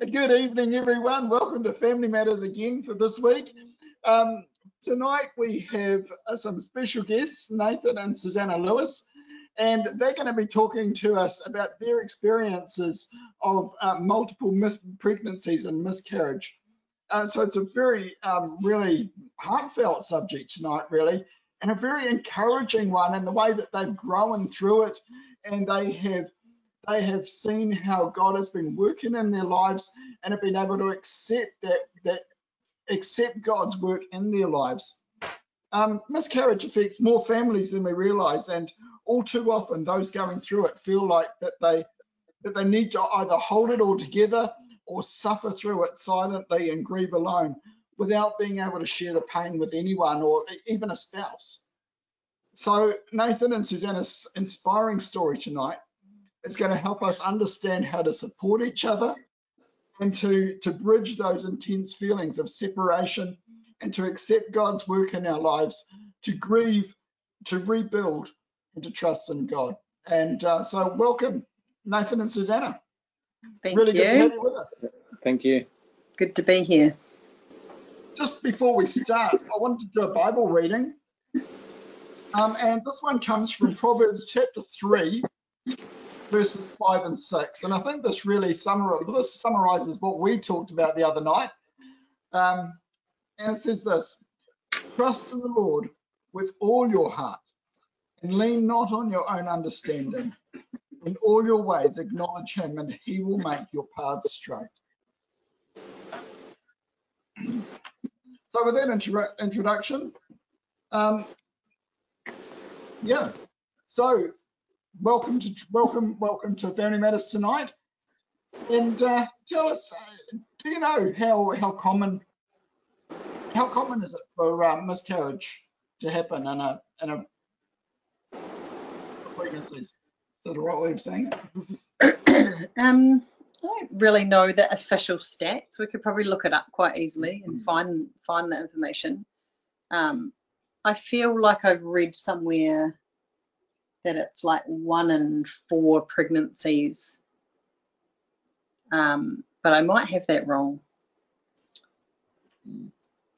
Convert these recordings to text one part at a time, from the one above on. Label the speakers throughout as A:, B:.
A: Good evening, everyone. Welcome to Family Matters again for this week. Um, tonight we have uh, some special guests, Nathan and Susanna Lewis, and they're going to be talking to us about their experiences of uh, multiple pregnancies and miscarriage. Uh, so it's a very, um, really heartfelt subject tonight, really, and a very encouraging one in the way that they've grown through it and they have they have seen how God has been working in their lives and have been able to accept that that accept God's work in their lives. Um, miscarriage affects more families than we realize, and all too often those going through it feel like that they that they need to either hold it all together or suffer through it silently and grieve alone without being able to share the pain with anyone or even a spouse. So Nathan and Susanna's inspiring story tonight is going to help us understand how to support each other and to, to bridge those intense feelings of separation and to accept God's work in our lives, to grieve, to rebuild, and to trust in God. And uh, so, welcome, Nathan and Susanna.
B: Thank really you. Good to have you
C: with us. Thank you.
B: Good to be here.
A: Just before we start, I wanted to do a Bible reading. Um, and this one comes from Proverbs chapter 3, verses 5 and 6. And I think this really summar this summarizes what we talked about the other night. Um, and it says this Trust in the Lord with all your heart and lean not on your own understanding. In all your ways, acknowledge him, and he will make your paths straight. So, with that intro introduction, um, yeah. So, welcome to welcome welcome to Family Matters tonight. And uh, tell us, uh, do you know how how common how common is it for uh, miscarriage to happen in a in a pregnancy? Is that the right way of saying
B: it? um, I don't really know the official stats. We could probably look it up quite easily and find find the information. Um, I feel like I've read somewhere that it's like one in four pregnancies. Um, but I might have that wrong.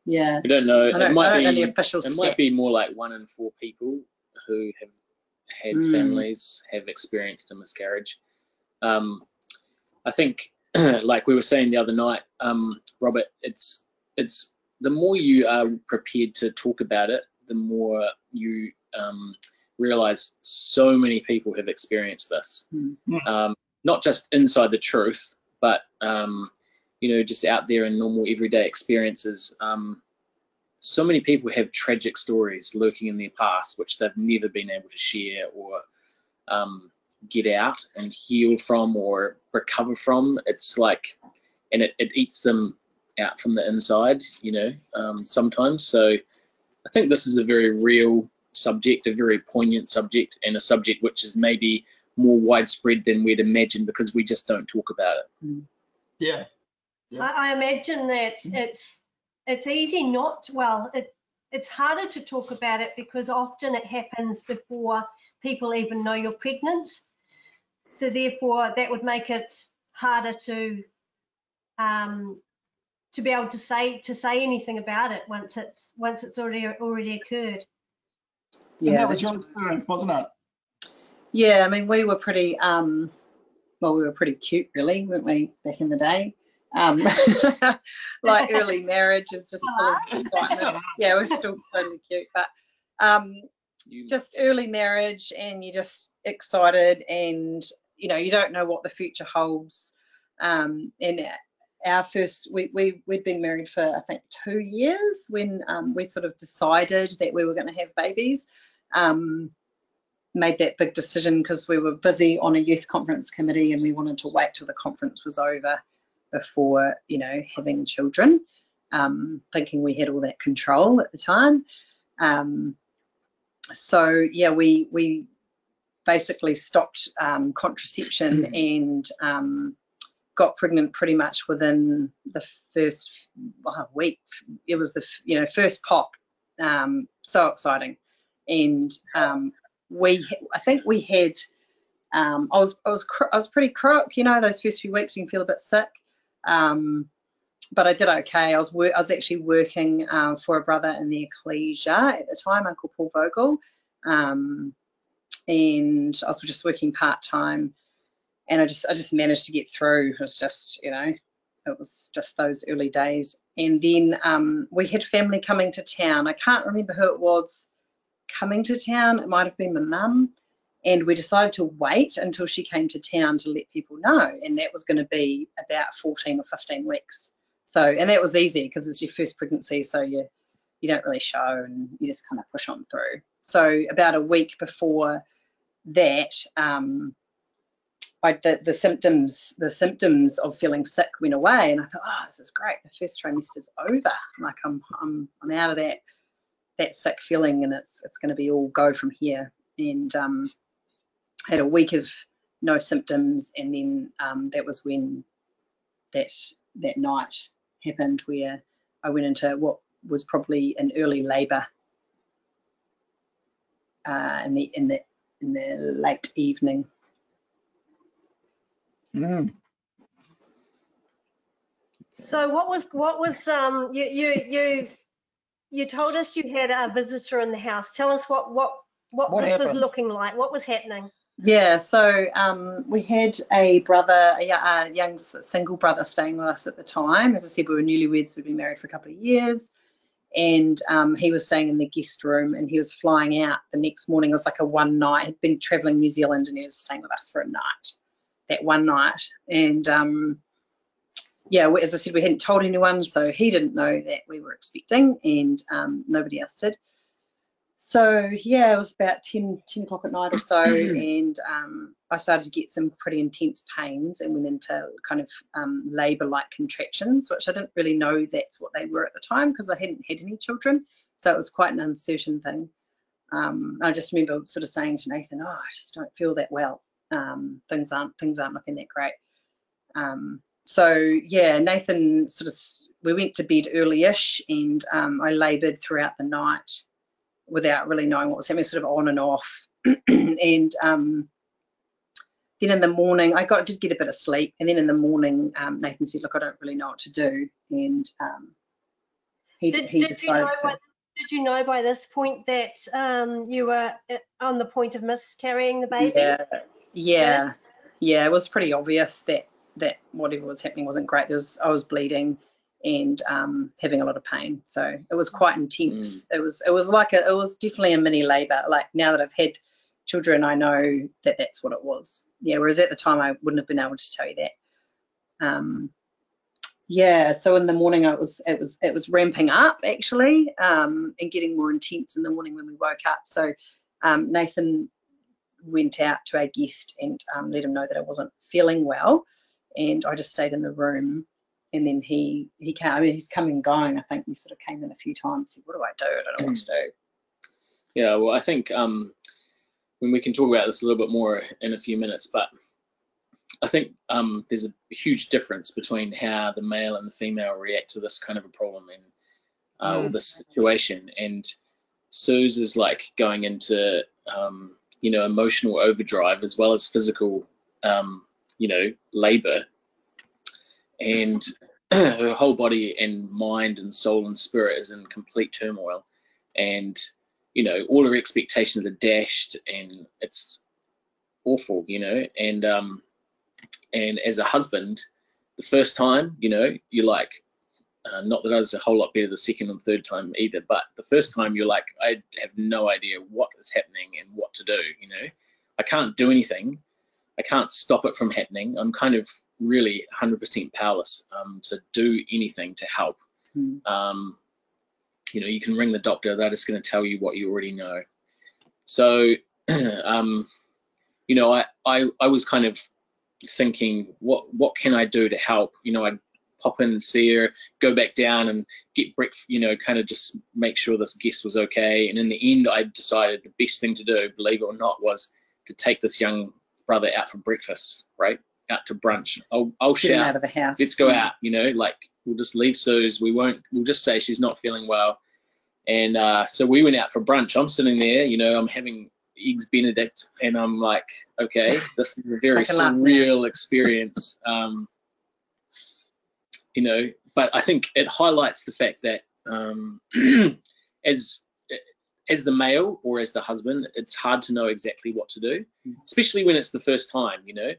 B: Yeah.
C: I don't know. I don't, it might be, the official It stats. might be more like one in four people who have had mm. families have experienced a miscarriage. Um, I think, like we were saying the other night, um, Robert, it's it's the more you are prepared to talk about it, the more you um, realize so many people have experienced this. Mm-hmm. Um, not just inside the truth, but um, you know, just out there in normal everyday experiences. Um, so many people have tragic stories lurking in their past, which they've never been able to share or um, get out and heal from or recover from. It's like, and it, it eats them out from the inside, you know, um, sometimes. So I think this is a very real subject, a very poignant subject, and a subject which is maybe more widespread than we'd imagine because we just don't talk about it.
A: Mm. Yeah.
D: yeah. I, I, imagine that it's it's easy not well it it's harder to talk about it because often it happens before people even know you're pregnant. So therefore that would make it harder to um, to be able to say to say anything about it once it's once it's already already occurred.
A: Yeah, and that was your experience, wasn't it?
B: Yeah, I mean, we were pretty, um, well, we were pretty cute, really, weren't we, back in the day? Um, like early marriage is just full of excitement. Yeah, we're still totally cute, but um, just early marriage, and you're just excited, and you know, you don't know what the future holds. Um, and our first, we, we, we'd been married for, I think, two years when um, we sort of decided that we were going to have babies um, made that big decision because we were busy on a youth conference committee and we wanted to wait till the conference was over before, you know, having children, um, thinking we had all that control at the time. Um, so yeah, we we basically stopped um, contraception mm. and um, got pregnant pretty much within the first week. It was the you know first pop. Um, so exciting and um, we I think we had um, I was I was I was pretty crook, you know, those first few weeks you can feel a bit sick. Um, but I did okay. I was I was actually working uh, for a brother in the ecclesia at the time, Uncle Paul Vogel, um, and I was just working part time, and I just I just managed to get through. It was just you know, it was just those early days, and then um, we had family coming to town. I can't remember who it was coming to town. It might have been my mum. And we decided to wait until she came to town to let people know. And that was going to be about 14 or 15 weeks. So, and that was easy because it's your first pregnancy, so you you don't really show and you just kind of push on through. So about a week before that, um, I, the, the symptoms the symptoms of feeling sick went away, and I thought, oh, this is great. The first trimester's over. Like I'm I'm I'm out of that that sick feeling, and it's it's going to be all go from here. And um, had a week of no symptoms, and then um, that was when that that night happened where I went into what was probably an early labour uh, in the in the in the late evening.
A: Mm.
D: So what was what was um you you you you told us you had a visitor in the house. Tell us what what what, what this happened? was looking like. What was happening?
B: Yeah, so um, we had a brother, a, a, young single brother staying with us at the time. As I said, we were newlyweds, we'd been married for a couple of years. And um, he was staying in the guest room and he was flying out the next morning. It was like a one night, had been traveling New Zealand and he was staying with us for a night, that one night. And um, yeah, as I said, we hadn't told anyone, so he didn't know that we were expecting and um, nobody else did so yeah, it was about 10, 10 o'clock at night or so, and um, I started to get some pretty intense pains and went into kind of um, labour-like contractions, which I didn't really know that's what they were at the time because I hadn't had any children, so it was quite an uncertain thing. Um, I just remember sort of saying to Nathan, "Oh, I just don't feel that well. Um, things aren't things aren't looking that great." So yeah, Nathan sort of we went to bed early-ish, and um, I laboured throughout the night without really knowing what was happening, sort of on and off. and um, then in the morning, I got did get a bit of sleep, and then in the morning, um, Nathan said, "Look, I don't really know what to do," and um, he
D: did,
B: he
D: did
B: decided
D: you know
B: to.
D: By, did you know by this point that um, you were uh, on the point of miscarrying the baby?
B: Yeah, yeah, yeah. It was pretty obvious that that whatever was happening wasn't great. There was I was bleeding and um, having a lot of pain. So it was quite intense. Mm. It was it was like a, it was definitely a mini labour. Like now that I've had children, I know that that's what it was. Yeah. Whereas at the time, I wouldn't have been able to tell you that. Um, yeah. So in the morning, it was it was it was ramping up actually um, and getting more intense in the morning when we woke up. So um, Nathan went out to our guest and um, let him know that I wasn't feeling well, and I just stayed in the room and then he he came. I mean, he's coming and going. I think he sort of came in a few times. Said, "What do I do? I don't know what to do."
C: Yeah, well, I think um, when we can talk about this a little bit more in a few minutes, but I think um, there's a huge difference between how the male and the female react to this kind of a problem and uh, mm. this situation. And Suze is like going into um, you know emotional overdrive as well as physical um, you know labor and her whole body and mind and soul and spirit is in complete turmoil and you know all her expectations are dashed and it's awful you know and um and as a husband the first time you know you're like uh, not that I was a whole lot better the second and third time either, but the first time you're like, I have no idea what is happening and what to do. You know, I can't do anything. I can't stop it from happening. I'm kind of really 100% powerless um, to do anything to help. Mm. Um, you know, you can ring the doctor; they're just going to tell you what you already know. So, um, you know, I, I I was kind of thinking, what what can I do to help? You know, I'd pop in and see her, go back down and get breakfast, you know, kind of just make sure this guest was okay. And in the end, I decided the best thing to do, believe it or not, was to take this young brother out for breakfast, right? Out to brunch. I'll, I'll
B: Get shout. out of the house.
C: Let's go out. You know, like we'll just leave Suze. We won't. We'll just say she's not feeling well. And uh, so we went out for brunch. I'm sitting there. You know, I'm having eggs Benedict, and I'm like, okay, this is a very surreal experience. Um, you know, but I think it highlights the fact that um, as as the male or as the husband, it's hard to know exactly what to do, mm. especially when it's the first time, you know.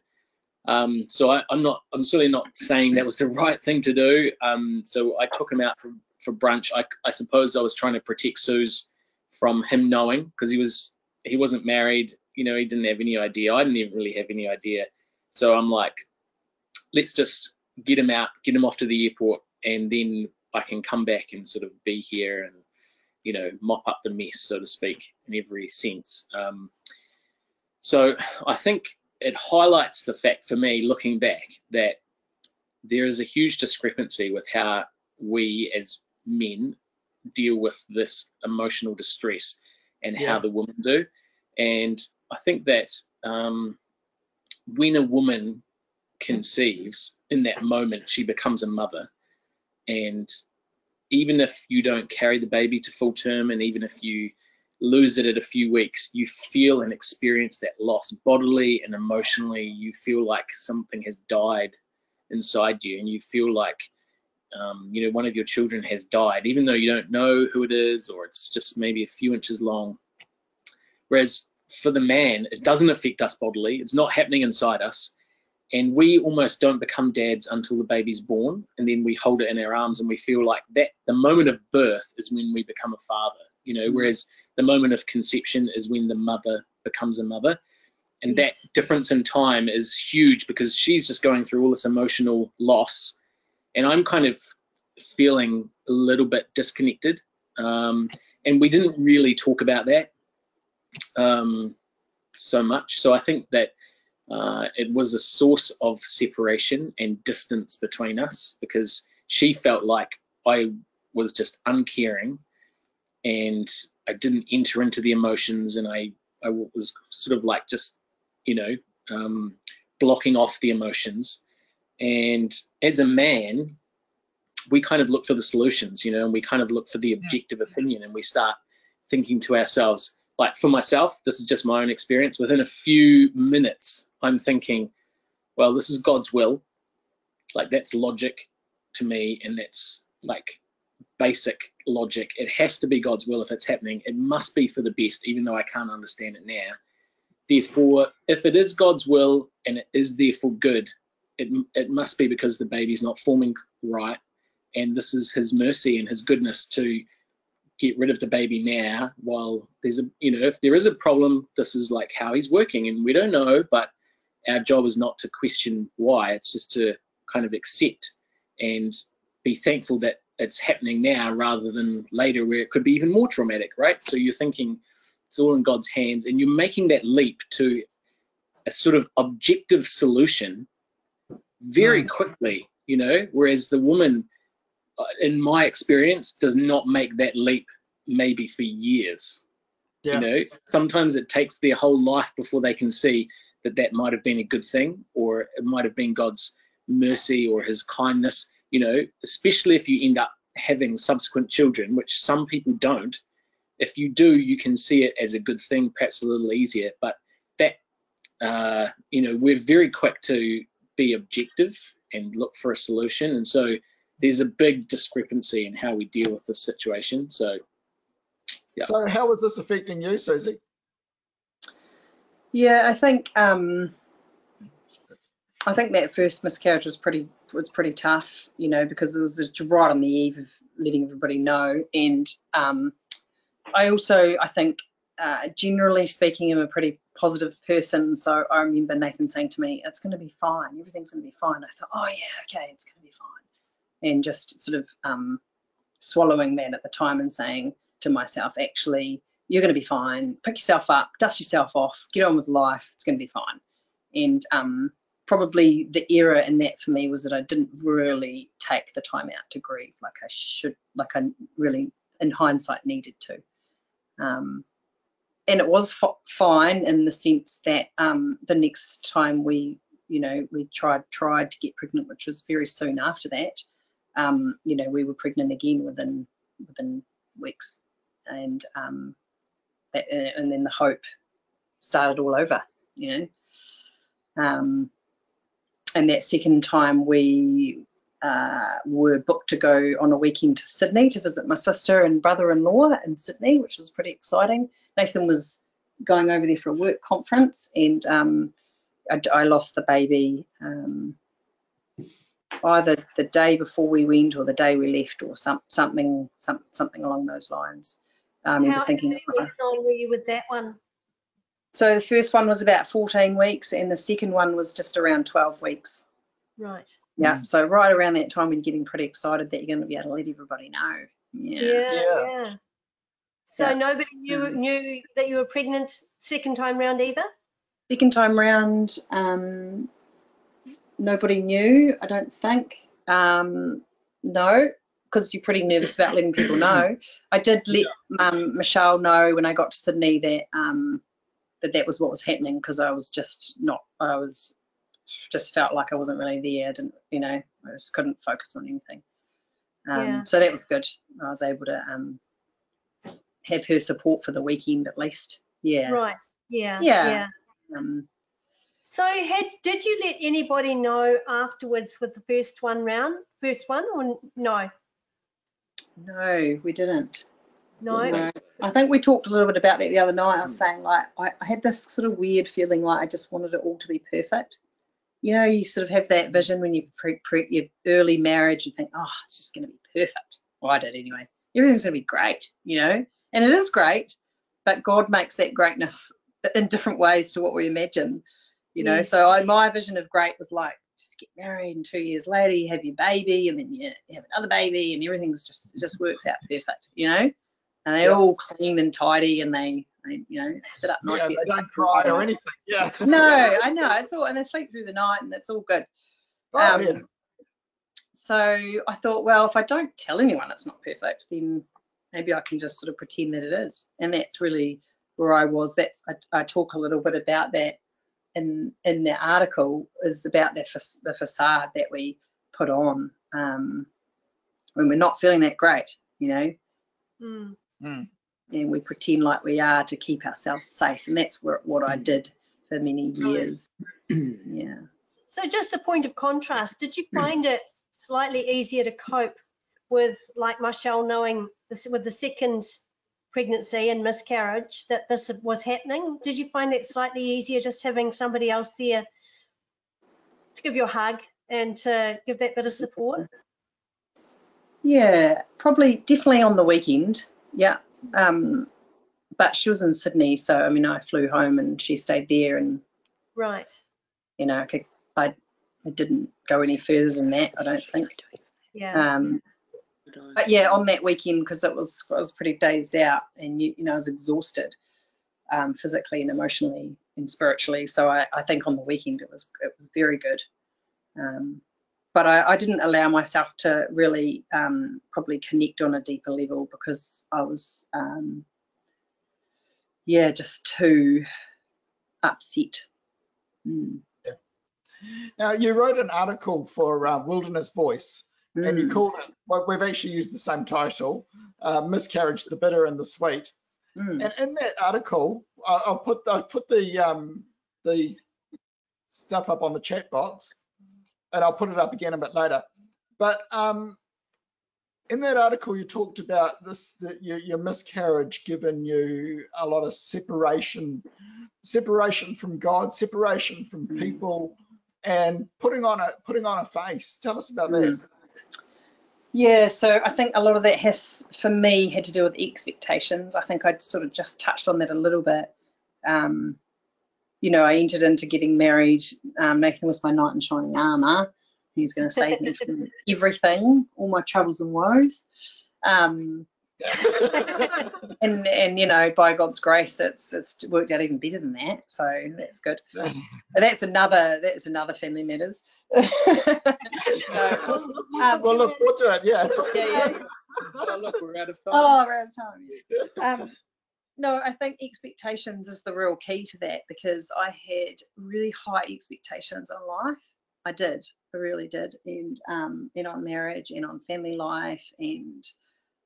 C: Um, so I, am not, I'm certainly not saying that was the right thing to do. Um, so I took him out for, for brunch. I, I suppose I was trying to protect Suze from him knowing because he was, he wasn't married. You know, he didn't have any idea. I didn't even really have any idea. So I'm like, let's just get him out, get him off to the airport, and then I can come back and sort of be here and you know mop up the mess, so to speak, in every sense. Um, so I think it highlights the fact for me, looking back, that there is a huge discrepancy with how we as men deal with this emotional distress and yeah. how the women do. And I think that um, when a woman conceives in that moment, she becomes a mother. And even if you don't carry the baby to full term, and even if you lose it at a few weeks, you feel and experience that loss bodily and emotionally. You feel like something has died inside you, and you feel like um, you know one of your children has died, even though you don't know who it is or it's just maybe a few inches long. Whereas for the man, it doesn't affect us bodily. It's not happening inside us. And we almost don't become dads until the baby's born. And then we hold it in our arms and we feel like that the moment of birth is when we become a father, you know, whereas the moment of conception is when the mother becomes a mother. And yes. that difference in time is huge because she's just going through all this emotional loss. And I'm kind of feeling a little bit disconnected. Um, and we didn't really talk about that um, so much. So I think that uh, it was a source of separation and distance between us because she felt like I was just uncaring and I didn't enter into the emotions and I, I was sort of like just, you know, um, blocking off the emotions. And as a man, we kind of look for the solutions, you know, and we kind of look for the objective opinion and we start thinking to ourselves, like for myself, this is just my own experience. Within a few minutes, I'm thinking, well, this is God's will. Like that's logic to me, and that's like basic logic. It has to be God's will if it's happening. It must be for the best, even though I can't understand it now. Therefore, if it is God's will and it is therefore good, it, it must be because the baby's not forming right. And this is his mercy and his goodness to get rid of the baby now while there's a you know if there is a problem this is like how he's working and we don't know but our job is not to question why it's just to kind of accept and be thankful that it's happening now rather than later where it could be even more traumatic right so you're thinking it's all in god's hands and you're making that leap to a sort of objective solution very mm. quickly you know whereas the woman uh, in my experience, does not make that leap maybe for years. Yeah. You know, sometimes it takes their whole life before they can see that that might have been a good thing or it might have been God's mercy or his kindness, you know, especially if you end up having subsequent children, which some people don't. If you do, you can see it as a good thing, perhaps a little easier. But that, uh, you know, we're very quick to be objective and look for a solution. And so there's a big discrepancy in how we deal with this situation. So,
A: yeah. So, how is this affecting you, Susie?
B: Yeah, I think um, I think that first miscarriage was pretty was pretty tough, you know, because it was right on the eve of letting everybody know, and um, I also I think uh, generally speaking, I'm a pretty positive person. So I remember Nathan saying to me, "It's going to be fine. Everything's going to be fine." I thought, "Oh yeah, okay, it's going to be fine." and just sort of um, swallowing that at the time and saying to myself, actually, you're going to be fine. Pick yourself up, dust yourself off, get on with life. It's going to be fine. And um, probably the error in that for me was that I didn't really take the time out to grieve like I should, like I really, in hindsight, needed to. Um, and it was fine in the sense that um, the next time we, you know, we tried tried to get pregnant, which was very soon after that um, you know, we were pregnant again within within weeks, and um, that, uh, and then the hope started all over, you know. Um, and that second time we uh, were booked to go on a weekend to Sydney to visit my sister and brother-in-law in Sydney, which was pretty exciting. Nathan was going over there for a work conference, and um, I, I, lost the baby um, either the day before we went or the day we left, or some, something some, something along those lines.
D: Um, How thinking, many weeks on were you with that one?
B: So the first one was about 14 weeks, and the second one was just around 12 weeks.
D: Right.
B: Yeah. So right around that time, when you're getting pretty excited that you're going to be able to let everybody know.
D: Yeah. Yeah. yeah. So yeah. nobody knew mm. knew that you were pregnant second time round either.
B: Second time round, um, nobody knew. I don't think. Um, no, because you're pretty nervous about letting people know. I did let um, Michelle know when I got to Sydney that um, that that was what was happening because I was just not. I was just felt like I wasn't really there. I didn't, you know, I just couldn't focus on anything. Um, yeah. So that was good. I was able to um, have her support for the weekend at least. Yeah.
D: Right. Yeah.
B: Yeah. yeah. Um,
D: so had did you let anybody know afterwards with the first one round, first one, or no?
B: No, we didn't.
D: No. no.
B: I think we talked a little bit about that the other night. I was saying like I, I had this sort of weird feeling like I just wanted it all to be perfect you know, you sort of have that vision when you pre, pre your early marriage, you think, oh, it's just going to be perfect. Well, I did anyway. Everything's going to be great, you know, and it is great, but God makes that greatness in different ways to what we imagine, you know. Mm. So I, my vision of great was like, just get married and two years later you have your baby and then you have another baby and everything's just just works out perfect, you know. And they're yeah. all clean and tidy and they they, you know, sit up nicely.
A: Yeah, they don't cry or anything. Yeah.
B: no, I know. It's all, and they sleep through the night, and it's all good. Oh, um, yeah. So I thought, well, if I don't tell anyone it's not perfect, then maybe I can just sort of pretend that it is. And that's really where I was. That's I, I talk a little bit about that in in the article is about the the facade that we put on um, when we're not feeling that great, you know.
D: Mm.
A: Mm
B: and we pretend like we are to keep ourselves safe. And that's what, what I did for many years. yeah.
D: So just a point of contrast, did you find it slightly easier to cope with like Michelle knowing this with the second pregnancy and miscarriage that this was happening? Did you find that slightly easier just having somebody else there to give you a hug and to give that bit of support?
B: Yeah, probably definitely on the weekend. Yeah, um, but she was in Sydney, so I mean, I flew home and she stayed there, and
D: right,
B: you know, I, could, I, I didn't go any further than that. I don't think.
D: Yeah.
B: Um, but yeah, on that weekend because it was I was pretty dazed out, and you, you know, I was exhausted, um, physically and emotionally and spiritually. So I, I think on the weekend it was it was very good. Um, but I, I, didn't allow myself to really um, probably connect on a deeper level because I was, um, yeah, just too upset. Mm.
A: Yeah. Now, you wrote an article for uh, Wilderness Voice, mm. and you hmm. called it, well, we've actually used the same title, uh, Miscarriage, the Bitter and the Sweet. Mm. And in that article, I'll put, I've put the, um, the stuff up on the chat box and I'll put it up again a bit later. But um, in that article, you talked about this that your, your, miscarriage given you a lot of separation, separation from God, separation from mm. people, and putting on a putting on a face. Tell us about mm. that.
B: Yeah, so I think a lot of that has, for me, had to do with expectations. I think I'd sort of just touched on that a little bit. Um, you know, I entered into getting married. Um, Nathan was my knight in shining armor. He's going to save me from everything, all my troubles and woes. Um, and and you know, by God's grace, it's it's worked out even better than that. So that's good. that's another that's another family matters. no,
A: um, well, look forward to it.
B: Yeah. Yeah. yeah.
C: oh, look, we're out of time.
B: Oh, we're out of time. Um, no, I think expectations is the real key to that because I had really high expectations on life. I did, I really did, and um, and on marriage and on family life, and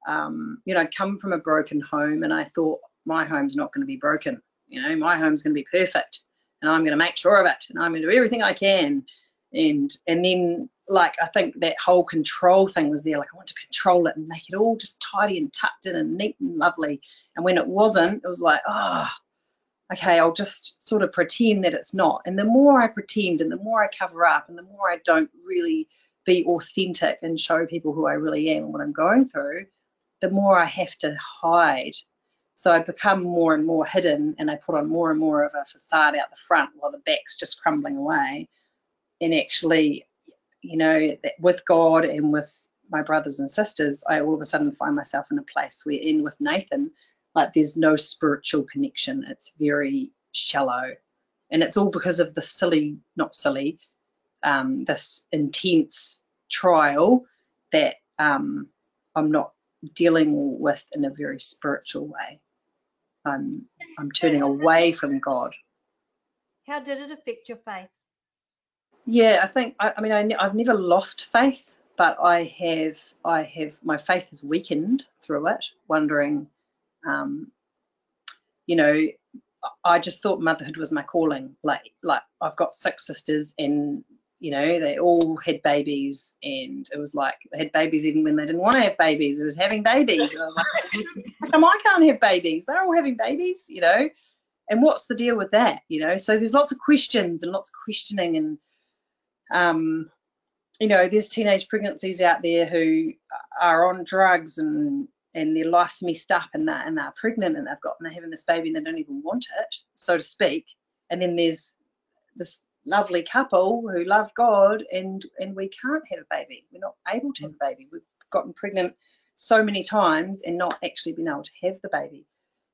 B: um, you know, I'd come from a broken home, and I thought my home's not going to be broken. You know, my home's going to be perfect, and I'm going to make sure of it, and I'm going to do everything I can. And and then like I think that whole control thing was there. Like I want to control it and make it all just tidy and tucked in and neat and lovely. And when it wasn't, it was like, oh, okay, I'll just sort of pretend that it's not. And the more I pretend and the more I cover up and the more I don't really be authentic and show people who I really am and what I'm going through, the more I have to hide. So I become more and more hidden and I put on more and more of a facade out the front while the back's just crumbling away. And actually, you know, with God and with my brothers and sisters, I all of a sudden find myself in a place where, in with Nathan, like there's no spiritual connection. It's very shallow. And it's all because of the silly, not silly, um, this intense trial that um, I'm not dealing with in a very spiritual way. I'm, I'm turning away from God.
D: How did it affect your faith?
B: Yeah, I think I, I mean I, have never lost faith, but I have I have my faith has weakened through it, wondering, um, you know, I just thought motherhood was my calling. Like like I've got six sisters and you know they all had babies and it was like they had babies even when they didn't want to have babies. It was having babies and I was like, come I can't have babies? They're all having babies, you know. And what's the deal with that? You know, so there's lots of questions and lots of questioning and um, you know, there's teenage pregnancies out there who are on drugs and and their life's messed up and they're, and they're pregnant and they've got and they're having this baby and they don't even want it, so to speak. And then there's this lovely couple who love God and and we can't have a baby. We're not able to have a baby. We've gotten pregnant so many times and not actually been able to have the baby.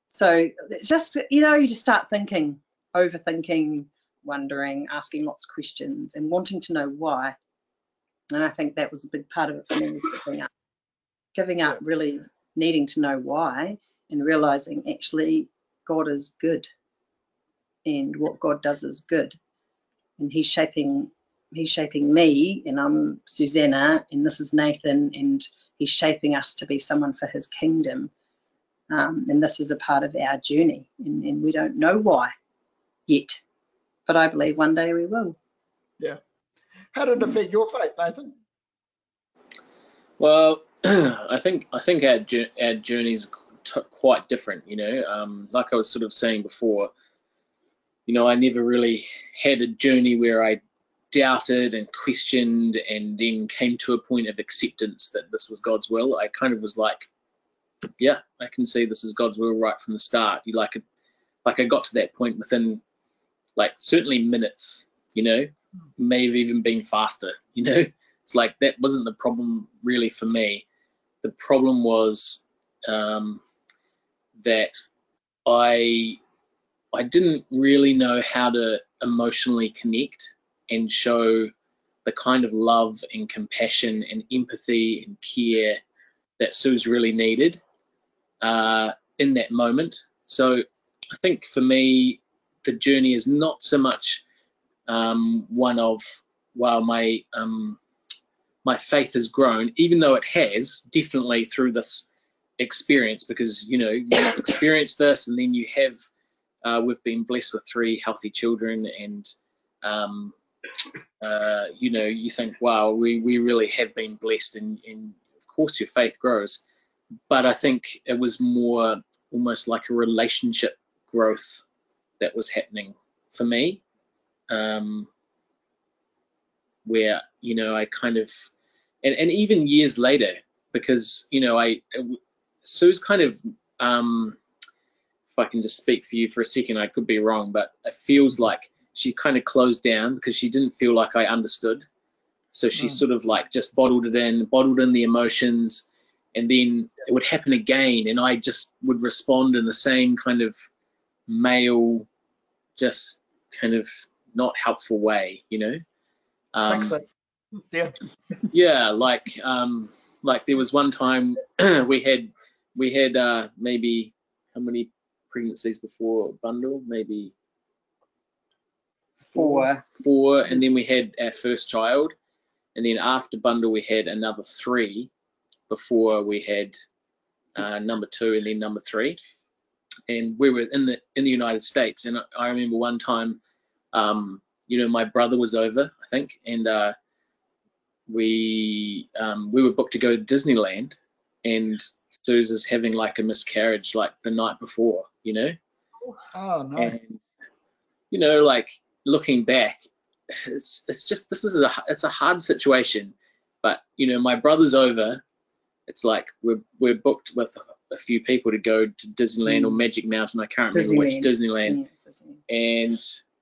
B: So it's just you know you just start thinking, overthinking, wondering, asking lots of questions, and wanting to know why. And I think that was a big part of it for me was giving up, giving up really needing to know why, and realizing actually God is good, and what God does is good, and He's shaping He's shaping me, and I'm Susanna, and this is Nathan, and He's shaping us to be someone for His kingdom. Um, and this is a part of our journey, and, and we don't know why yet but I believe one day we will.
A: Yeah. How did it affect your faith, Nathan?
C: Well, I think I think our our journeys are quite different. You know, um, like I was sort of saying before, you know, I never really had a journey where I doubted and questioned and then came to a point of acceptance that this was God's will. I kind of was like, yeah, I can see this is God's will right from the start. You like it, like I got to that point within like certainly minutes, you know, may have even been faster, you know. It's like that wasn't the problem really for me. The problem was um, that I I didn't really know how to emotionally connect and show the kind of love and compassion and empathy and care that Suze really needed uh, in that moment. So I think for me, the journey is not so much um, one of wow my um, my faith has grown, even though it has definitely through this experience because you know you experience this and then you have uh, we've been blessed with three healthy children and um, uh, you know you think wow we, we really have been blessed and, and of course your faith grows. But I think it was more almost like a relationship growth that was happening for me, um, where you know I kind of, and, and even years later, because you know I Suze kind of, um, if I can just speak for you for a second, I could be wrong, but it feels like she kind of closed down because she didn't feel like I understood. So she mm. sort of like just bottled it in, bottled in the emotions, and then it would happen again, and I just would respond in the same kind of male just kind of not helpful way, you know.
A: Um, so. Yeah.
C: Yeah, like um, like there was one time we had we had uh, maybe how many pregnancies before bundle? Maybe
B: four.
C: Four, and then we had our first child, and then after bundle we had another three before we had uh, number two and then number three and we were in the in the United States. And I remember one time, um, you know, my brother was over, I think, and uh, we um, we were booked to go to Disneyland, and Suze is having like a miscarriage like the night before, you know.
A: Oh no.
C: And you know, like looking back, it's it's just this is a it's a hard situation, but you know, my brother's over. It's like we're we're booked with a few people to go to Disneyland mm. or Magic Mountain. I can't remember which Disneyland. Yeah, and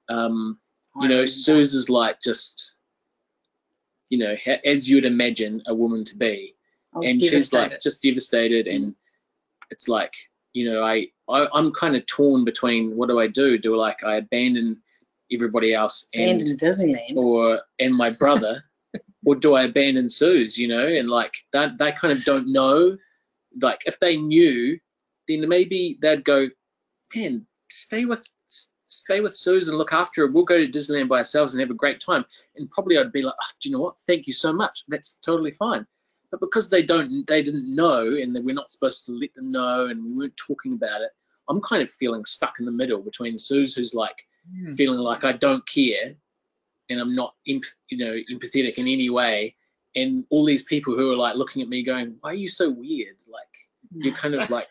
C: um, you know, Suze is like just, you know, as you'd imagine a woman to be, and she's like just devastated, mm. and it's like, you know, I, I I'm kind of torn between what do I do? Do like I abandon everybody else and
B: abandon Disneyland,
C: or and my brother, or do I abandon Suze? You know, and like that they kind of don't know. Like if they knew, then maybe they'd go, man, stay with stay with Susan, look after her. We'll go to Disneyland by ourselves and have a great time. And probably I'd be like, oh, do you know what? Thank you so much. That's totally fine. But because they don't, they didn't know, and we're not supposed to let them know, and we weren't talking about it. I'm kind of feeling stuck in the middle between Suze, who's like mm. feeling like I don't care, and I'm not, you know, empathetic in any way, and all these people who are like looking at me going, "Why are you so weird?" Like you're kind of like,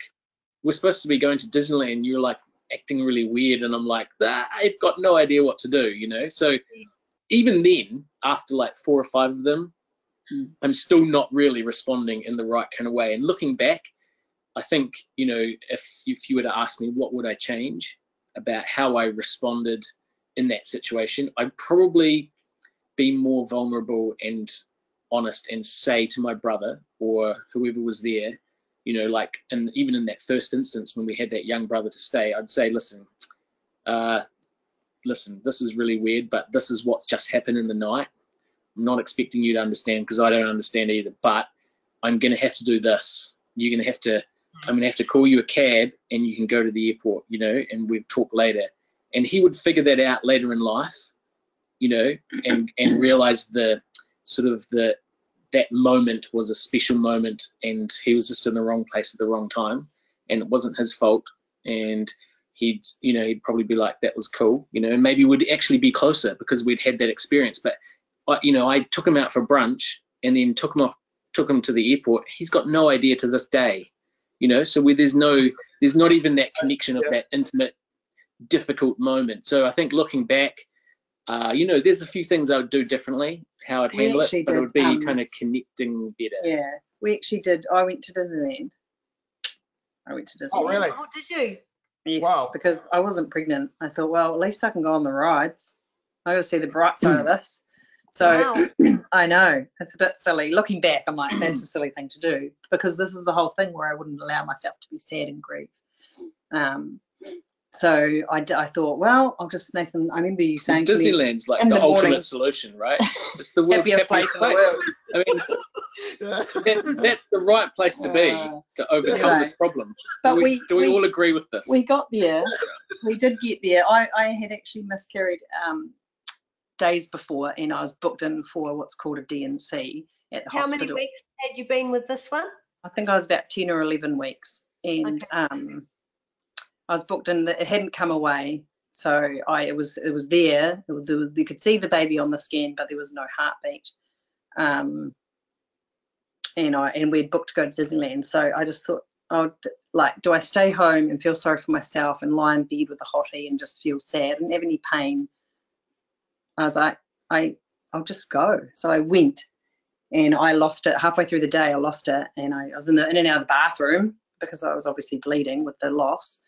C: we're supposed to be going to Disneyland. You're like acting really weird and I'm like, ah, I've got no idea what to do, you know? So even then, after like four or five of them, I'm still not really responding in the right kind of way. And looking back, I think, you know, if, if you were to ask me what would I change about how I responded in that situation, I'd probably be more vulnerable and honest and say to my brother or whoever was there, you know, like, and even in that first instance when we had that young brother to stay, I'd say, listen, uh, listen, this is really weird, but this is what's just happened in the night. I'm not expecting you to understand because I don't understand either, but I'm going to have to do this. You're going to have to, I'm going to have to call you a cab and you can go to the airport, you know, and we'll talk later. And he would figure that out later in life, you know, and, and realize the sort of the, that moment was a special moment and he was just in the wrong place at the wrong time. And it wasn't his fault. And he'd you know he'd probably be like that was cool you know and maybe we'd actually be closer because we'd had that experience. But you know I took him out for brunch and then took him off took him to the airport. He's got no idea to this day you know so where there's no there's not even that connection of that intimate difficult moment. So I think looking back uh, you know, there's a few things I would do differently, how I'd handle it, but did, it would be um, kind of connecting better.
B: Yeah, we actually did. I went to Disneyland. I went to Disneyland. Oh,
A: really?
D: Oh, did you?
B: Yes, wow. because I wasn't pregnant. I thought, well, at least I can go on the rides. I got to see the bright side of this. So wow. I know it's a bit silly. Looking back, I'm like, that's a silly thing to do because this is the whole thing where I wouldn't allow myself to be sad and grief. Um, so I, I thought, well, I'll just make them. I remember you saying
C: Disneyland's like the, the ultimate mourning, solution, right? It's the world's happiest, place, place. I mean, that, that's the right place to be uh, to overcome this problem. But do we, we do we, we, all agree with this?
B: We got there. we did get there. I, I had actually miscarried um, days before, and I was booked in for what's called a D&C at the
D: How
B: hospital.
D: How many weeks had you been with this one?
B: I think I was about ten or eleven weeks, and okay. um, I was booked in. It hadn't come away, so I it was it was there. You could see the baby on the scan, but there was no heartbeat. Um, and I and we'd booked to go to Disneyland. So I just thought, oh, like, do I stay home and feel sorry for myself and lie in bed with a hottie and just feel sad and have any pain? I was like, I I'll just go. So I went, and I lost it halfway through the day. I lost it, and I, I was in, the, in and out of the bathroom because I was obviously bleeding with the loss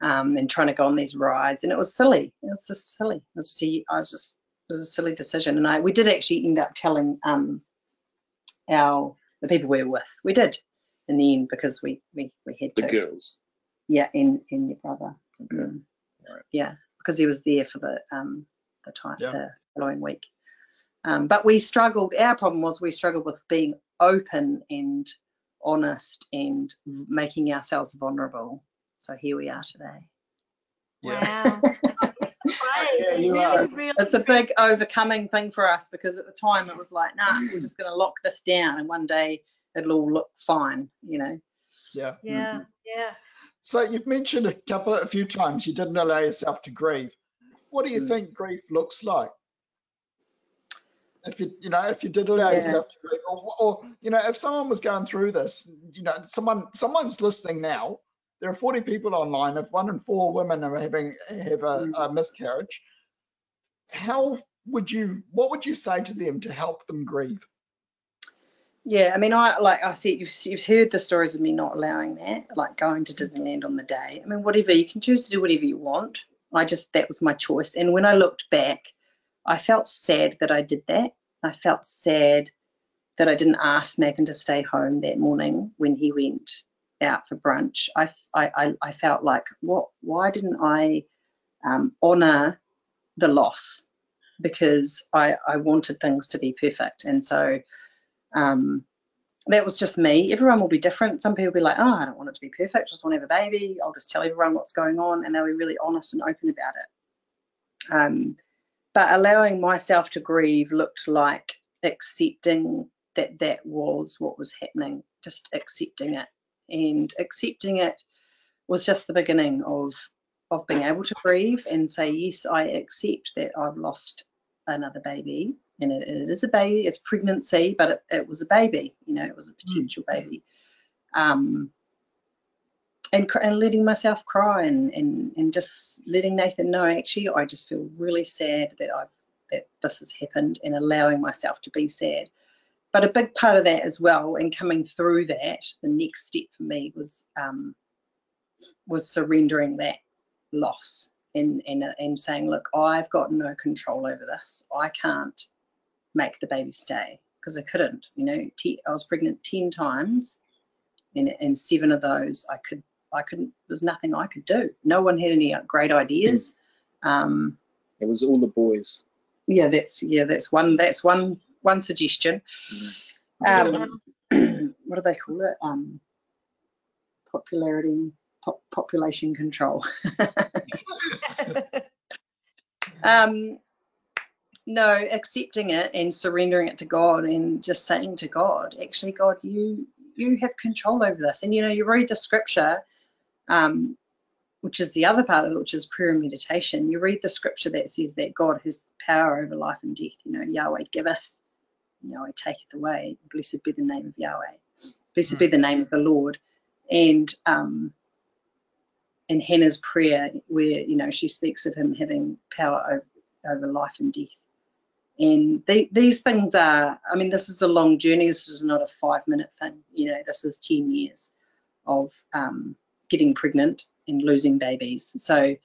B: um, and trying to go on these rides. And it was silly. It was just silly. It was, I was just, it was a silly decision. And I, we did actually end up telling um, our, the people we were with, we did in the end because we, we, we had
C: to. The girls.
B: Yeah, and, and your brother.
C: Okay. Mm.
B: Right. Yeah, because he was there for the, um, the time, yeah. the following week. Um, but we struggled, our problem was we struggled with being open and honest and making ourselves vulnerable so here we are today.
D: Wow.
A: yeah, you are.
B: it's a big overcoming thing for us because at the time it was like, nah, we're just going to lock this down and one day it'll all look fine, you know.
A: Yeah.
D: Yeah. Mm-hmm. Yeah.
A: So you've mentioned a couple, of a few times you didn't allow yourself to grieve. What do you mm. think grief looks like? if you you know if you did allow yeah. yourself to grieve or, or you know if someone was going through this you know someone someone's listening now there are 40 people online if one in four women are having have a, mm. a miscarriage how would you what would you say to them to help them grieve
B: yeah, I mean, I like I said, you've, you've heard the stories of me not allowing that, like going to Disneyland on the day. I mean, whatever you can choose to do whatever you want. I just that was my choice. And when I looked back, I felt sad that I did that. I felt sad that I didn't ask Nathan to stay home that morning when he went out for brunch. I I I felt like what? Why didn't I um, honor the loss? Because I I wanted things to be perfect, and so um, that was just me. Everyone will be different. Some people will be like, oh, I don't want it to be perfect. I just want to have a baby. I'll just tell everyone what's going on. And they'll be really honest and open about it. Um, but allowing myself to grieve looked like accepting that that was what was happening, just accepting it. And accepting it was just the beginning of of being able to grieve and say, yes, I accept that I've lost another baby and it, it is a baby, it's pregnancy, but it, it, was a baby, you know, it was a mm. potential baby. Um, and, and letting myself cry and, and, and just letting Nathan know, actually, I just feel really sad that I've that this has happened and allowing myself to be sad. But a big part of that as well, and coming through that, the next step for me was um, was surrendering that loss and, and and saying, look, I've got no control over this. I can't make the baby stay because I couldn't. You know, I was pregnant ten times, and, and seven of those I could I couldn't. There's nothing I could do. No one had any great ideas. Um,
C: it was all the boys.
B: Yeah, that's yeah, that's one that's one one suggestion. Um, what do they call it? Um, popularity pop, population control. um, no, accepting it and surrendering it to God and just saying to God, actually, God, you you have control over this. And you know, you read the scripture, um, which is the other part of it, which is prayer and meditation. You read the scripture that says that God has power over life and death. You know, Yahweh giveth, Yahweh taketh away. Blessed be the name of Yahweh. Blessed be the name of the Lord. And um, in Hannah's prayer, where you know she speaks of him having power over, over life and death. And they, these things are, I mean, this is a long journey. This is not a five minute thing. You know, this is 10 years of um, getting pregnant and losing babies. So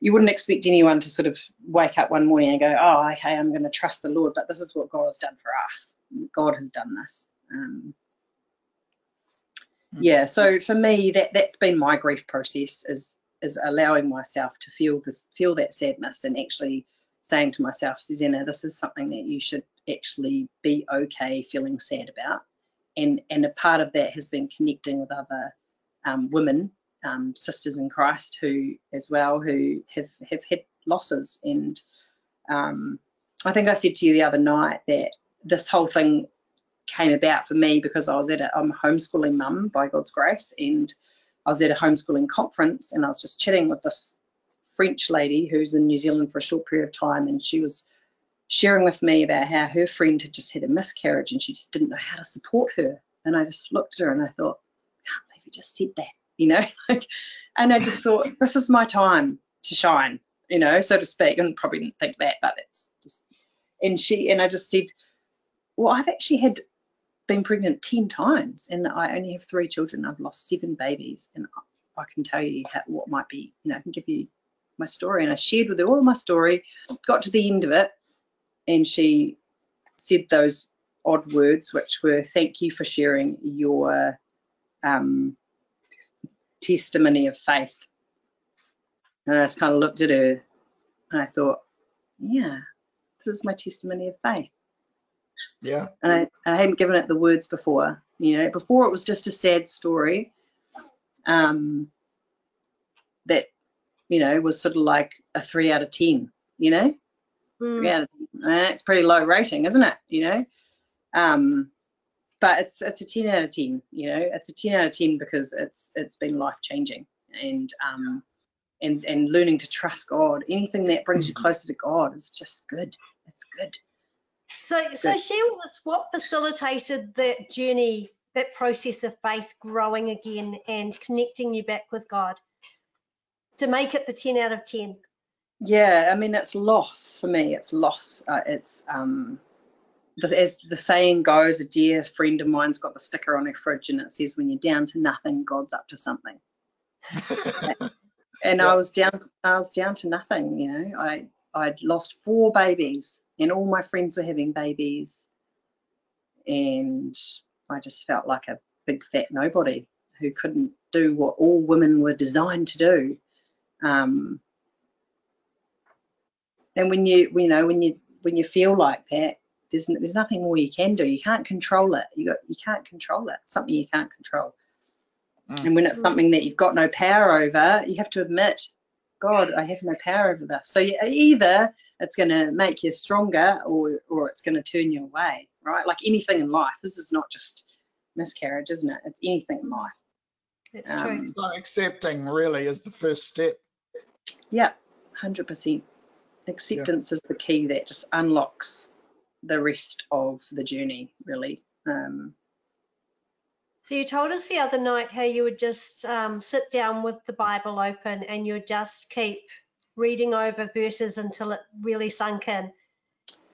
B: you wouldn't expect anyone to sort of wake up one morning and go, oh, okay, I'm going to trust the Lord. But this is what God has done for us. God has done this. Um, hmm. yeah, so for me, that that's been my grief process is is allowing myself to feel this, feel that sadness, and actually saying to myself, Susanna, this is something that you should actually be okay feeling sad about. And, and a part of that has been connecting with other um, women, um, sisters in Christ, who as well, who have, have had losses. And um, I think I said to you the other night that this whole thing came about for me because I was at a, I'm a homeschooling mum by God's grace, and I was at a homeschooling conference and I was just chatting with this French lady who's in New Zealand for a short period of time, and she was sharing with me about how her friend had just had a miscarriage and she just didn't know how to support her. And I just looked at her and I thought, can't believe you just said that, you know? and I just thought, this is my time to shine, you know, so to speak. And probably didn't think that, but it's just, and she, and I just said, well, I've actually had been pregnant 10 times and I only have three children. I've lost seven babies and I can tell you what might be, you know, I can give you my story and I shared with her all my story, got to the end of it, and she said those odd words, which were, Thank you for sharing your um, testimony of faith. And I just kind of looked at her and I thought, Yeah, this is my testimony of faith.
A: Yeah.
B: And I, I hadn't given it the words before. You know, before it was just a sad story. Um, that you know, was sort of like a three out of 10, you know? Mm. Yeah, that's pretty low rating, isn't it? You know? Um, but it's it's a 10 out of 10, you know, it's a 10 out of 10 because it's it's been life changing and um and and learning to trust God. Anything that brings you mm-hmm. closer to God is just good. It's good.
D: So, so share with us what facilitated that journey, that process of faith growing again and connecting you back with God to make it the 10 out of 10.
B: Yeah, I mean, it's loss for me. It's loss. Uh, it's um, as the saying goes, a dear friend of mine's got the sticker on her fridge and it says, when you're down to nothing, God's up to something. and yeah. I was down, I was down to nothing, you know, I, I'd lost four babies and all my friends were having babies. And I just felt like a big fat nobody who couldn't do what all women were designed to do. Um, and when you, you know, when you, when you feel like that, there's there's nothing more you can do. You can't control it. You got you can't control it. It's something you can't control. Mm. And when it's something that you've got no power over, you have to admit, God, I have no power over this. So either it's going to make you stronger, or or it's going to turn you away, right? Like anything in life. This is not just miscarriage, isn't it? It's anything in life.
D: It's um, true.
A: So accepting really is the first step.
B: Yeah, hundred percent. Acceptance yeah. is the key that just unlocks the rest of the journey, really. Um,
D: so you told us the other night how you would just um, sit down with the Bible open and you just keep reading over verses until it really sunk in.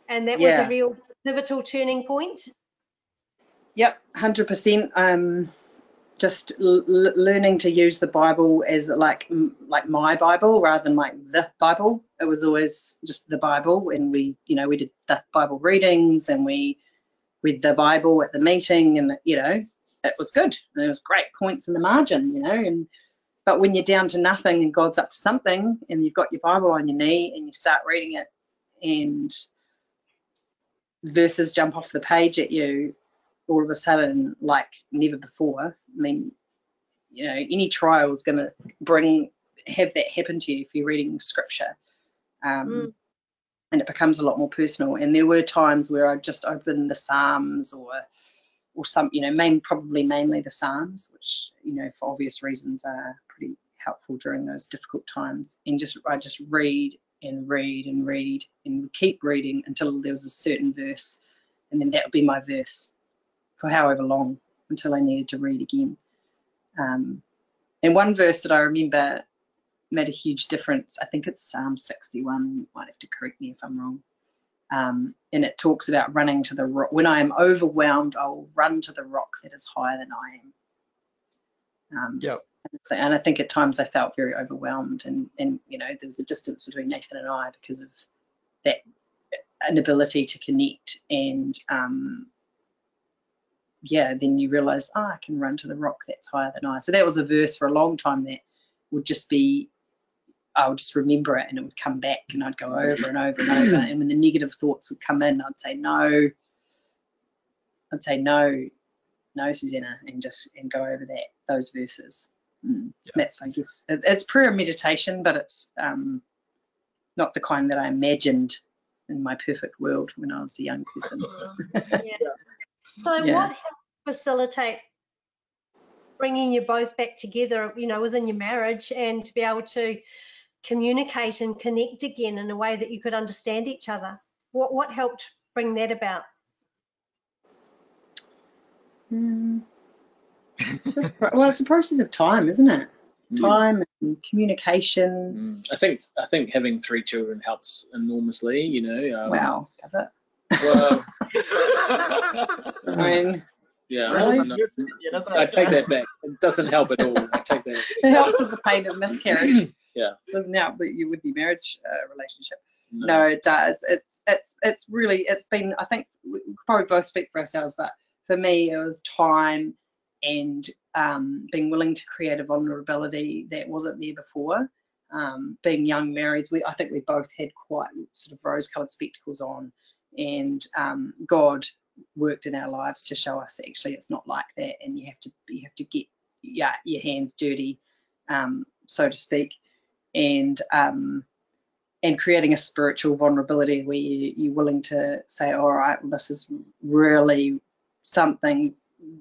D: And that yeah. was a real pivotal turning point.
B: Yep, 100%. Um, just learning to use the Bible as like like my Bible rather than like the Bible. It was always just the Bible, and we, you know, we did the Bible readings and we read the Bible at the meeting, and you know, it was good. And there was great points in the margin, you know. And but when you're down to nothing and God's up to something, and you've got your Bible on your knee and you start reading it, and verses jump off the page at you, all of a sudden like never before. I mean, you know, any trial is going to bring have that happen to you if you're reading scripture. Um, mm. And it becomes a lot more personal. And there were times where I just opened the Psalms or or some, you know, main probably mainly the Psalms, which you know for obvious reasons are pretty helpful during those difficult times. And just I just read and read and read and keep reading until there was a certain verse, and then that would be my verse for however long until I needed to read again. Um, and one verse that I remember made a huge difference. I think it's Psalm 61. You might have to correct me if I'm wrong. Um, and it talks about running to the rock. When I am overwhelmed, I will run to the rock that is higher than I am. Um,
A: yep.
B: And I think at times I felt very overwhelmed, and and you know there was a distance between Nathan and I because of that inability to connect and um, yeah, then you realize, oh, I can run to the rock that's higher than I. So that was a verse for a long time that would just be, I would just remember it and it would come back and I'd go over and over and over. And when the negative thoughts would come in, I'd say, no, I'd say, no, no, Susanna, and just, and go over that, those verses. Mm. Yeah. That's, I guess, it, it's prayer meditation, but it's um, not the kind that I imagined in my perfect world when I was a young person.
D: yeah. So yeah. what helped facilitate bringing you both back together, you know, within your marriage and to be able to communicate and connect again in a way that you could understand each other? What what helped bring that about?
B: Mm. Just, well, it's a process of time, isn't it? Mm. Time and communication.
C: Mm. I think I think having three children helps enormously. You know.
B: Um, wow, does it?
C: Well,
B: I mean,
C: yeah, really? I take that back. It doesn't help at all. I take that.
B: It helps with the pain of miscarriage.
C: yeah.
B: It doesn't help with you with your marriage uh, relationship. No. no. it does. It's it's it's really it's been. I think we probably both speak for ourselves, but for me, it was time and um, being willing to create a vulnerability that wasn't there before. Um, being young marrieds, we I think we both had quite sort of rose-coloured spectacles on and um, God worked in our lives to show us actually it's not like that, and you have to you have to get yeah your hands dirty, um, so to speak, and um, and creating a spiritual vulnerability where you, you're willing to say, all right, well, this is really something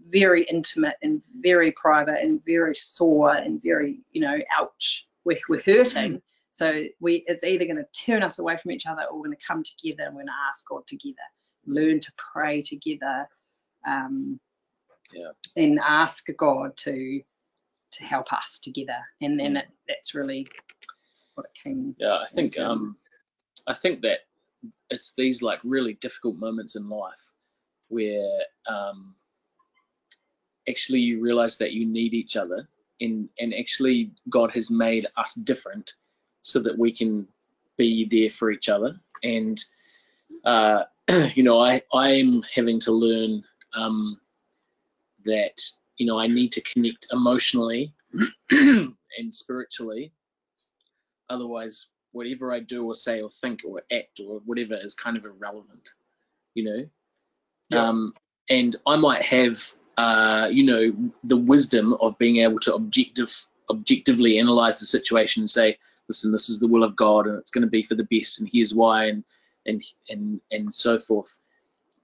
B: very intimate and very private and very sore and very you know ouch we're, we're hurting. So we, it's either going to turn us away from each other or we're going to come together and we're going to ask God together. Learn to pray together um,
C: yeah.
B: and ask God to to help us together. And then it, that's really what it came.
C: Yeah, I think um, I think that it's these like really difficult moments in life where um, actually you realize that you need each other and and actually God has made us different so that we can be there for each other and uh, you know I I'm having to learn um, that you know I need to connect emotionally and spiritually otherwise whatever I do or say or think or act or whatever is kind of irrelevant you know yeah. um, and I might have uh, you know, the wisdom of being able to objective, objectively analyze the situation and say, listen, this is the will of God and it's going to be for the best and here's why and and and and so forth.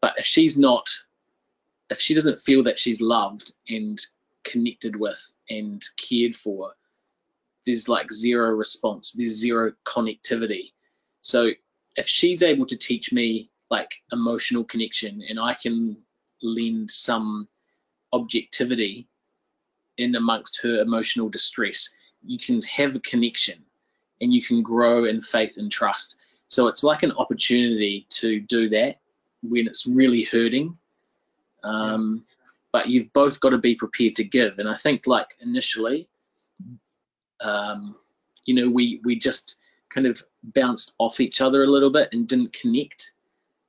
C: But if she's not, if she doesn't feel that she's loved and connected with and cared for, there's like zero response. There's zero connectivity. So if she's able to teach me like emotional connection and I can lend some objectivity in amongst her emotional distress. You can have a connection and you can grow in faith and trust. So it's like an opportunity to do that when it's really hurting. Um, but you've both got to be prepared to give. And I think like initially, um, you know, we, we just kind of bounced off each other a little bit and didn't connect.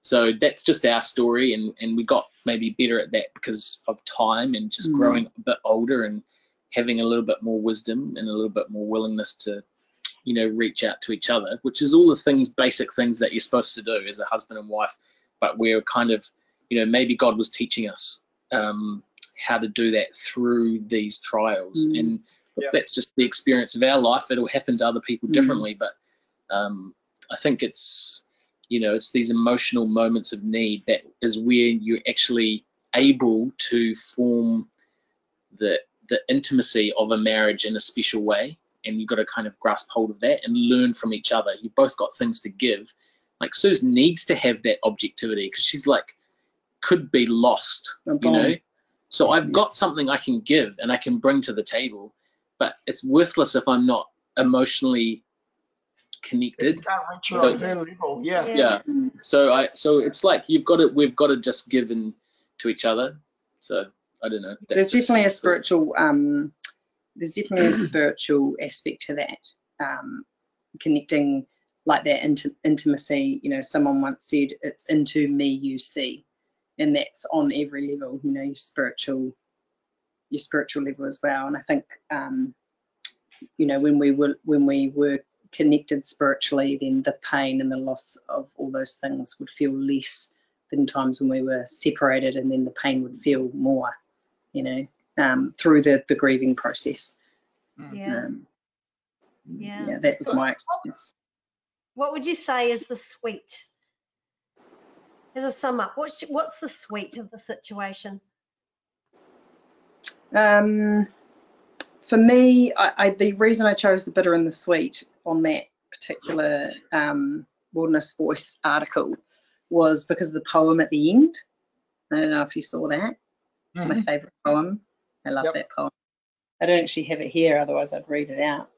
C: So that's just our story, and, and we got maybe better at that because of time and just mm. growing a bit older and having a little bit more wisdom and a little bit more willingness to, you know, reach out to each other, which is all the things, basic things that you're supposed to do as a husband and wife. But we're kind of, you know, maybe God was teaching us um, how to do that through these trials, mm. and yep. that's just the experience of our life. It'll happen to other people mm. differently, but um, I think it's you know, it's these emotional moments of need that is where you're actually able to form the the intimacy of a marriage in a special way and you've got to kind of grasp hold of that and learn from each other you've both got things to give like Suze needs to have that objectivity because she's like could be lost you know so I've got something I can give and I can bring to the table but it's worthless if I'm not emotionally connected.
A: So, yeah.
C: yeah. So I so it's like you've got to we've got to just give in to each other. So I don't know.
B: There's definitely a spiritual um there's definitely a spiritual aspect to that. Um connecting like that int- intimacy, you know, someone once said it's into me you see. And that's on every level, you know, your spiritual your spiritual level as well. And I think um, you know, when we were when we were connected spiritually, then the pain and the loss of all those things would feel less than times when we were separated, and then the pain would feel more, you know, um, through the, the grieving process.
D: Mm. Yeah. Um,
B: yeah. Yeah, that was my experience.
D: What would you say is the sweet? As a sum up, what's what's the sweet of the situation?
B: Um, for me, I, I, the reason I chose the bitter and the sweet on that particular um, Wilderness Voice article was because of the poem at the end. I don't know if you saw that. It's mm-hmm. my favorite poem. I love yep. that poem. I don't actually have it here, otherwise I'd read it out.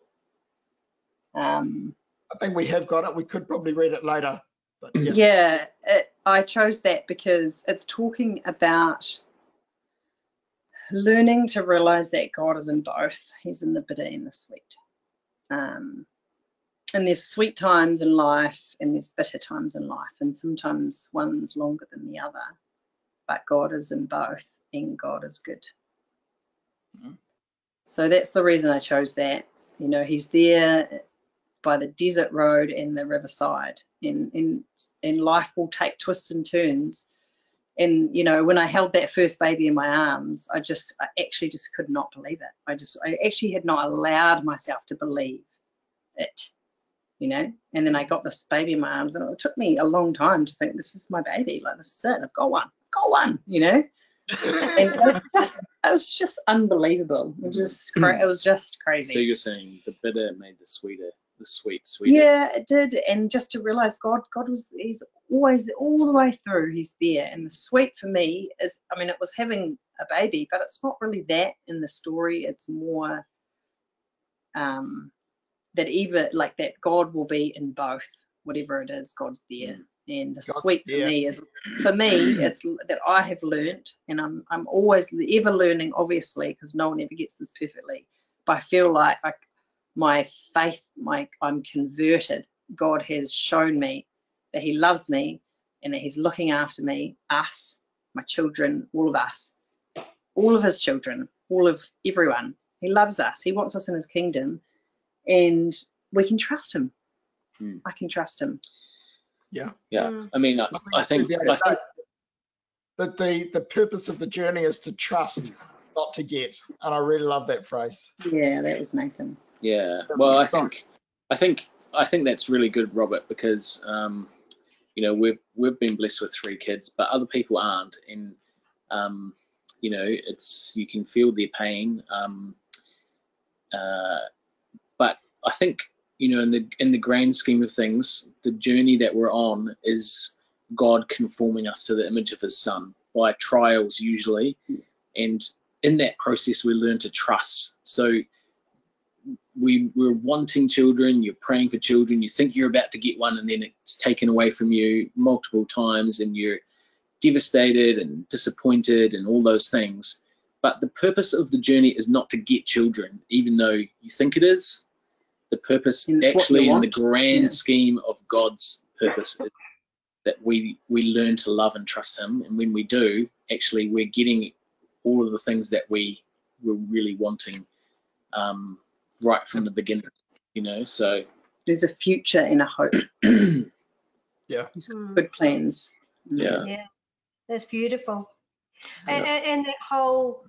B: Um,
A: I think we have got it. We could probably read it later.
B: But yeah, yeah it, I chose that because it's talking about learning to realize that God is in both. He's in the bitter and the sweet. Um, and there's sweet times in life and there's bitter times in life, and sometimes one's longer than the other. But God is in both, and God is good. So that's the reason I chose that. You know, He's there by the desert road and the riverside, and and and life will take twists and turns. And you know when i held that first baby in my arms i just i actually just could not believe it. I just i actually had not allowed myself to believe it you know? And then i got this baby in my arms and it took me a long time to think this is my baby. Like this is it. I've got one. I've got one you know it was just it was just unbelievable it just it was just crazy
C: so you're saying the bitter made the sweeter the sweet, sweet.
B: Yeah, it did. And just to realize God, God was, he's always all the way through, he's there. And the sweet for me is, I mean, it was having a baby, but it's not really that in the story. It's more um, that even like that God will be in both, whatever it is, God's there. Mm. And the God's sweet for there. me is, for me, it's that I have learned, and I'm I'm always ever learning, obviously, because no one ever gets this perfectly. But I feel like like my faith, my I'm converted. God has shown me that He loves me and that He's looking after me, us, my children, all of us, all of His children, all of everyone. He loves us. He wants us in His kingdom, and we can trust Him. Hmm. I can trust Him.
A: Yeah.
C: Yeah. Mm. I mean, I, I think, I think
A: that the the purpose of the journey is to trust, not to get, and I really love that phrase.
B: Yeah, that was Nathan.
C: Yeah. Well, I think, I think, I think that's really good, Robert, because um, you know we've we've been blessed with three kids, but other people aren't, and um, you know it's you can feel their pain. Um, uh, but I think you know in the in the grand scheme of things, the journey that we're on is God conforming us to the image of His Son by trials usually, and in that process we learn to trust. So we we're wanting children, you're praying for children, you think you're about to get one, and then it's taken away from you multiple times, and you're devastated and disappointed and all those things. But the purpose of the journey is not to get children, even though you think it is. The purpose, actually, in the grand yeah. scheme of God's purpose, that we we learn to love and trust Him, and when we do, actually, we're getting all of the things that we were really wanting um, right from the beginning, you know. So
B: there's a future and a hope.
A: yeah.
B: Good plans.
C: Yeah.
D: Yeah. That's beautiful. Yeah. And, and that whole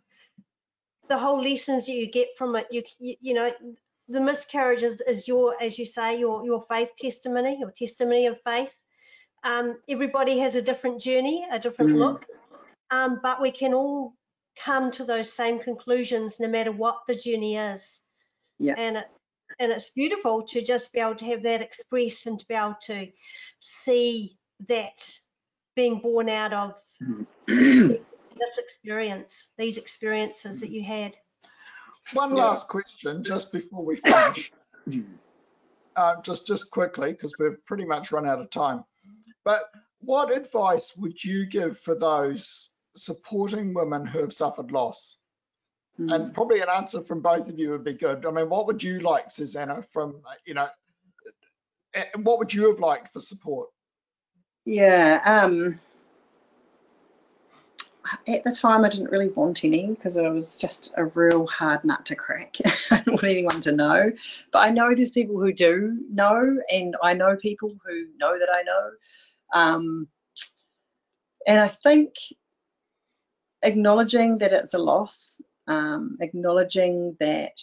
D: the whole lessons you get from it, you you, you know, the miscarriage is, is your, as you say, your your faith testimony, your testimony of faith. Um, everybody has a different journey, a different mm. look, um, but we can all come to those same conclusions no matter what the journey is.
B: Yeah.
D: And it, and it's beautiful to just be able to have that expressed and to be able to see that being born out of this experience, these experiences that you had.
A: One yeah. last question just before we finish. uh, just just quickly, because we've pretty much run out of time. But what advice would you give for those supporting women who have suffered loss? Mm. And probably an answer from both of you would be good. I mean, what would you like, Susanna, from, you know, eh, what would you have liked for support?
B: Yeah, um, at the time I didn't really want any because it was just a real hard nut to crack. I don't want anyone to know. But I know there's people who do know, and I know people who know that I know. Um, and I think acknowledging that it's a loss um, acknowledging that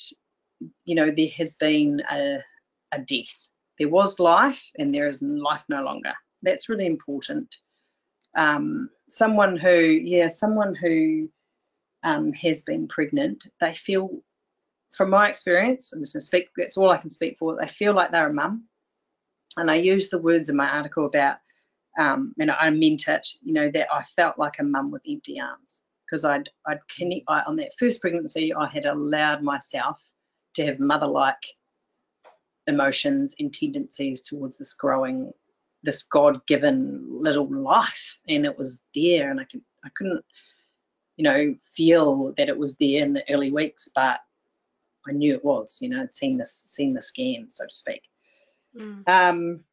B: you know there has been a, a death. There was life, and there is life no longer. That's really important. Um, someone who, yeah, someone who um, has been pregnant, they feel, from my experience, I'm just going to speak. That's all I can speak for. They feel like they're a mum, and I use the words in my article about, um, and I meant it. You know that I felt like a mum with empty arms because I'd I'd connect, I, on that first pregnancy I had allowed myself to have mother-like emotions and tendencies towards this growing this God-given little life and it was there and I could I couldn't you know feel that it was there in the early weeks but I knew it was you know I'd seen this seen the scan so to speak mm. um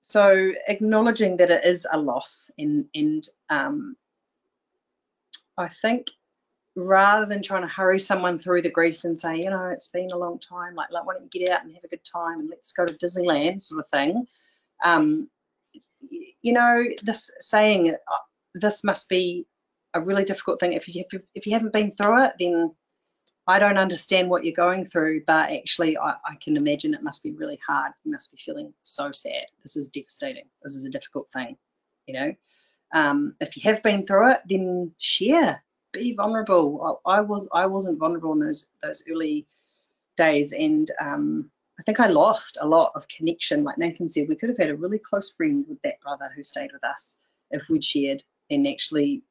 B: so acknowledging that it is a loss and and um I think rather than trying to hurry someone through the grief and say, you know, it's been a long time, like, like why don't you get out and have a good time and let's go to Disneyland sort of thing. Um, you know, this saying, uh, this must be a really difficult thing. If you, if you haven't been through it, then I don't understand what you're going through, but actually I, I can imagine it must be really hard. You must be feeling so sad. This is devastating. This is a difficult thing, you know. Um, if you have been through it, then share, be vulnerable. I, I, was I wasn't vulnerable in those those early days, and um, I think I lost a lot of connection. Like Nathan said, we could have had a really close friend with that brother who stayed with us if we'd shared and actually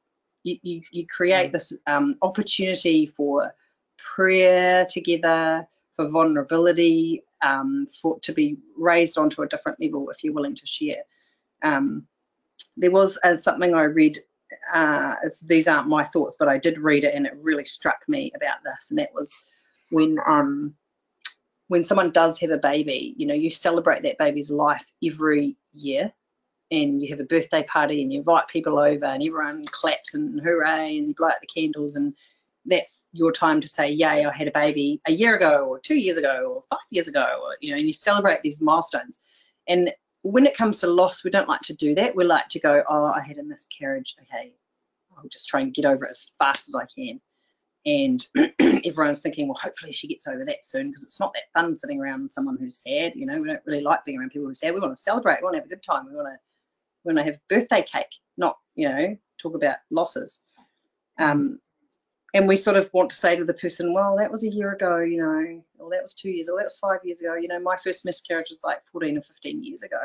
B: you, you, you create this um, opportunity for prayer together, for vulnerability, um, for to be raised onto a different level if you're willing to share. Um, there was uh, something I read. Uh, these aren't my thoughts, but I did read it, and it really struck me about this. And that was when um, when someone does have a baby, you know, you celebrate that baby's life every year, and you have a birthday party, and you invite people over, and everyone claps and hooray, and you blow out the candles, and that's your time to say, yay, I had a baby a year ago or two years ago or five years ago, or, you know, and you celebrate these milestones. And when it comes to loss, we don't like to do that. We like to go, oh, I had a miscarriage. Okay, I'll just try and get over it as fast as I can. And everyone's thinking, well, hopefully she gets over that soon because it's not that fun sitting around someone who's sad. You know, we don't really like being around people who are sad. We want to celebrate. We want to have a good time. We want to, we want to have birthday cake, not, you know, talk about losses. Um, and we sort of want to say to the person, well, that was a year ago, you know, or that was two years, or that was five years ago. You know, my first miscarriage was like 14 or 15 years ago.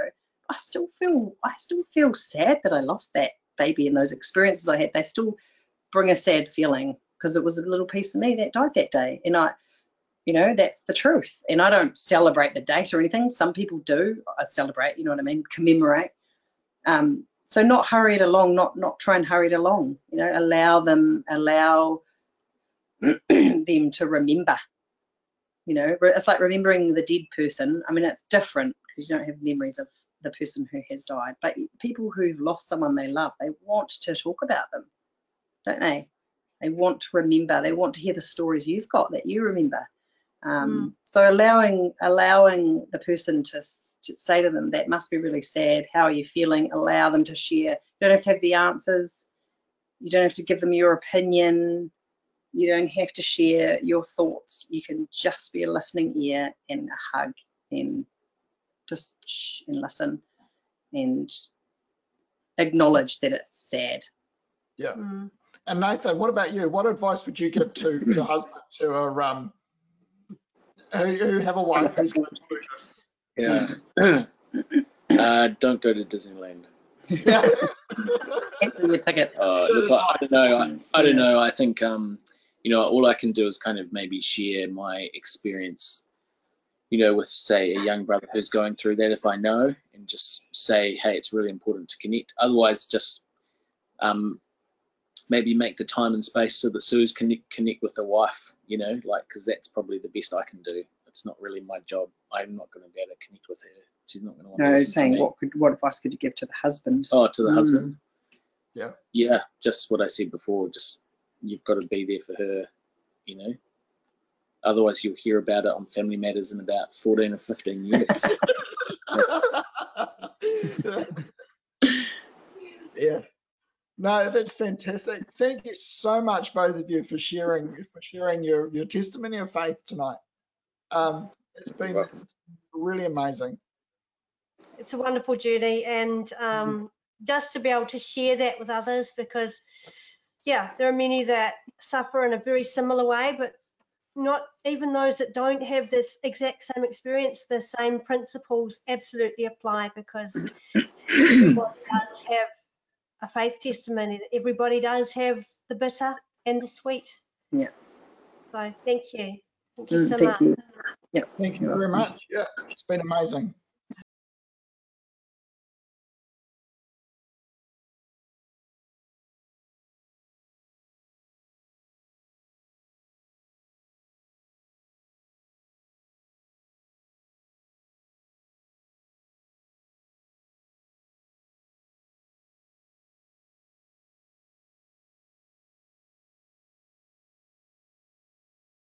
B: I still feel, I still feel sad that I lost that baby and those experiences I had. They still bring a sad feeling because it was a little piece of me that died that day. And I, you know, that's the truth. And I don't celebrate the date or anything. Some people do. I celebrate, you know what I mean, commemorate. Um, so not hurry it along, not not try and hurry it along. You know, allow them, allow them to remember. You know, it's like remembering the dead person. I mean, it's different because you don't have memories of the person who has died. But people who've lost someone they love, they want to talk about them, don't they? They want to remember. They want to hear the stories you've got that you remember. Um, mm. So allowing allowing the person to, to, say to them that must be really sad. How are you feeling? Allow them to share. You don't have to have the answers. You don't have to give them your opinion. You don't have to share your thoughts. You can just be a listening ear and a hug and just shh and listen and acknowledge that it's sad.
A: Yeah. Mm. And Nathan, what about you? What advice would you give to, to husbands who are um who, who have a wife who's going to this?
C: Yeah. uh, don't go to Disneyland.
B: Yeah. Cancel your tickets.
C: Uh, look, I, I, don't know. I, I don't know. I think um, you know, all I can do is kind of maybe share my experience, you know, with say a young brother who's going through that if I know, and just say, hey, it's really important to connect. Otherwise, just um, maybe make the time and space so that Suze can connect with the wife, you know, like because that's probably the best I can do. It's not really my job. I'm not going to be able to connect with her. She's not going to want
B: no,
C: to
B: listen saying to me. what could what advice could you give to the husband?
C: Oh, to the mm. husband.
A: Yeah.
C: Yeah, just what I said before. Just you've got to be there for her, you know. Otherwise, you'll hear about it on Family Matters in about 14 or 15 years.
A: yeah. No, that's fantastic. Thank you so much, both of you, for sharing for sharing your your testimony of faith tonight. Um, it's been really amazing.
D: It's a wonderful journey, and um, just to be able to share that with others because yeah, there are many that suffer in a very similar way, but not even those that don't have this exact same experience, the same principles absolutely apply because everybody does have a faith testimony. That everybody does have the bitter and the sweet.
B: Yeah.
D: So thank you. Thank you mm, so thank much. You.
A: Yeah. Thank you very much. Yeah, it's been amazing.